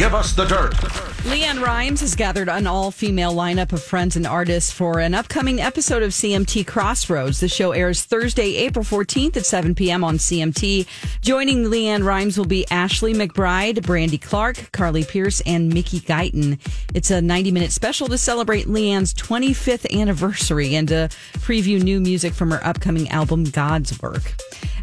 Give us the dirt. LeAnn Rimes has gathered an all female lineup of friends and artists for an upcoming episode of CMT Crossroads. The show airs Thursday, April 14th at 7 p.m. on CMT. Joining LeAnn Rimes will be Ashley McBryde, Brandy Clark, Carly Pearce, and Mickey Guyton. It's a 90 minute special to celebrate LeAnn's 25th anniversary and to preview new music from her upcoming album, God's Work.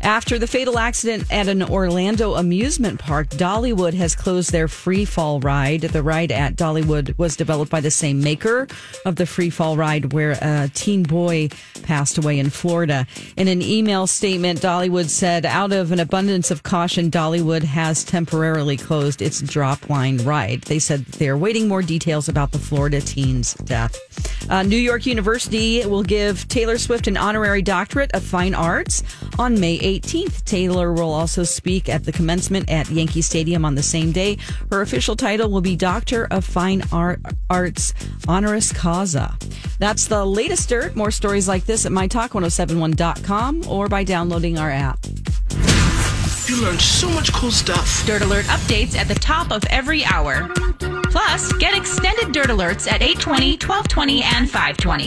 After the fatal accident at an Orlando amusement park, Dollywood has closed their free fall ride. The ride at Dollywood was developed by the same maker of the free fall ride where a teen boy passed away in Florida. In an email statement, Dollywood said, out of an abundance of caution, Dollywood has temporarily closed its drop line ride. They said they're waiting more details about the Florida teen's death. Uh, New York University will give Taylor Swift an honorary doctorate of fine arts on May 18th. Taylor will also speak at the commencement at Yankee Stadium on the same day. Her official title will be Doctor of Fine Art, Arts Honoris Causa. That's the latest dirt. More stories like this at mytalk1071.com or by downloading our app. You learned so much cool stuff. Dirt Alert updates at the top of every hour. Plus, get extended Dirt Alerts at 820, 1220, and 520.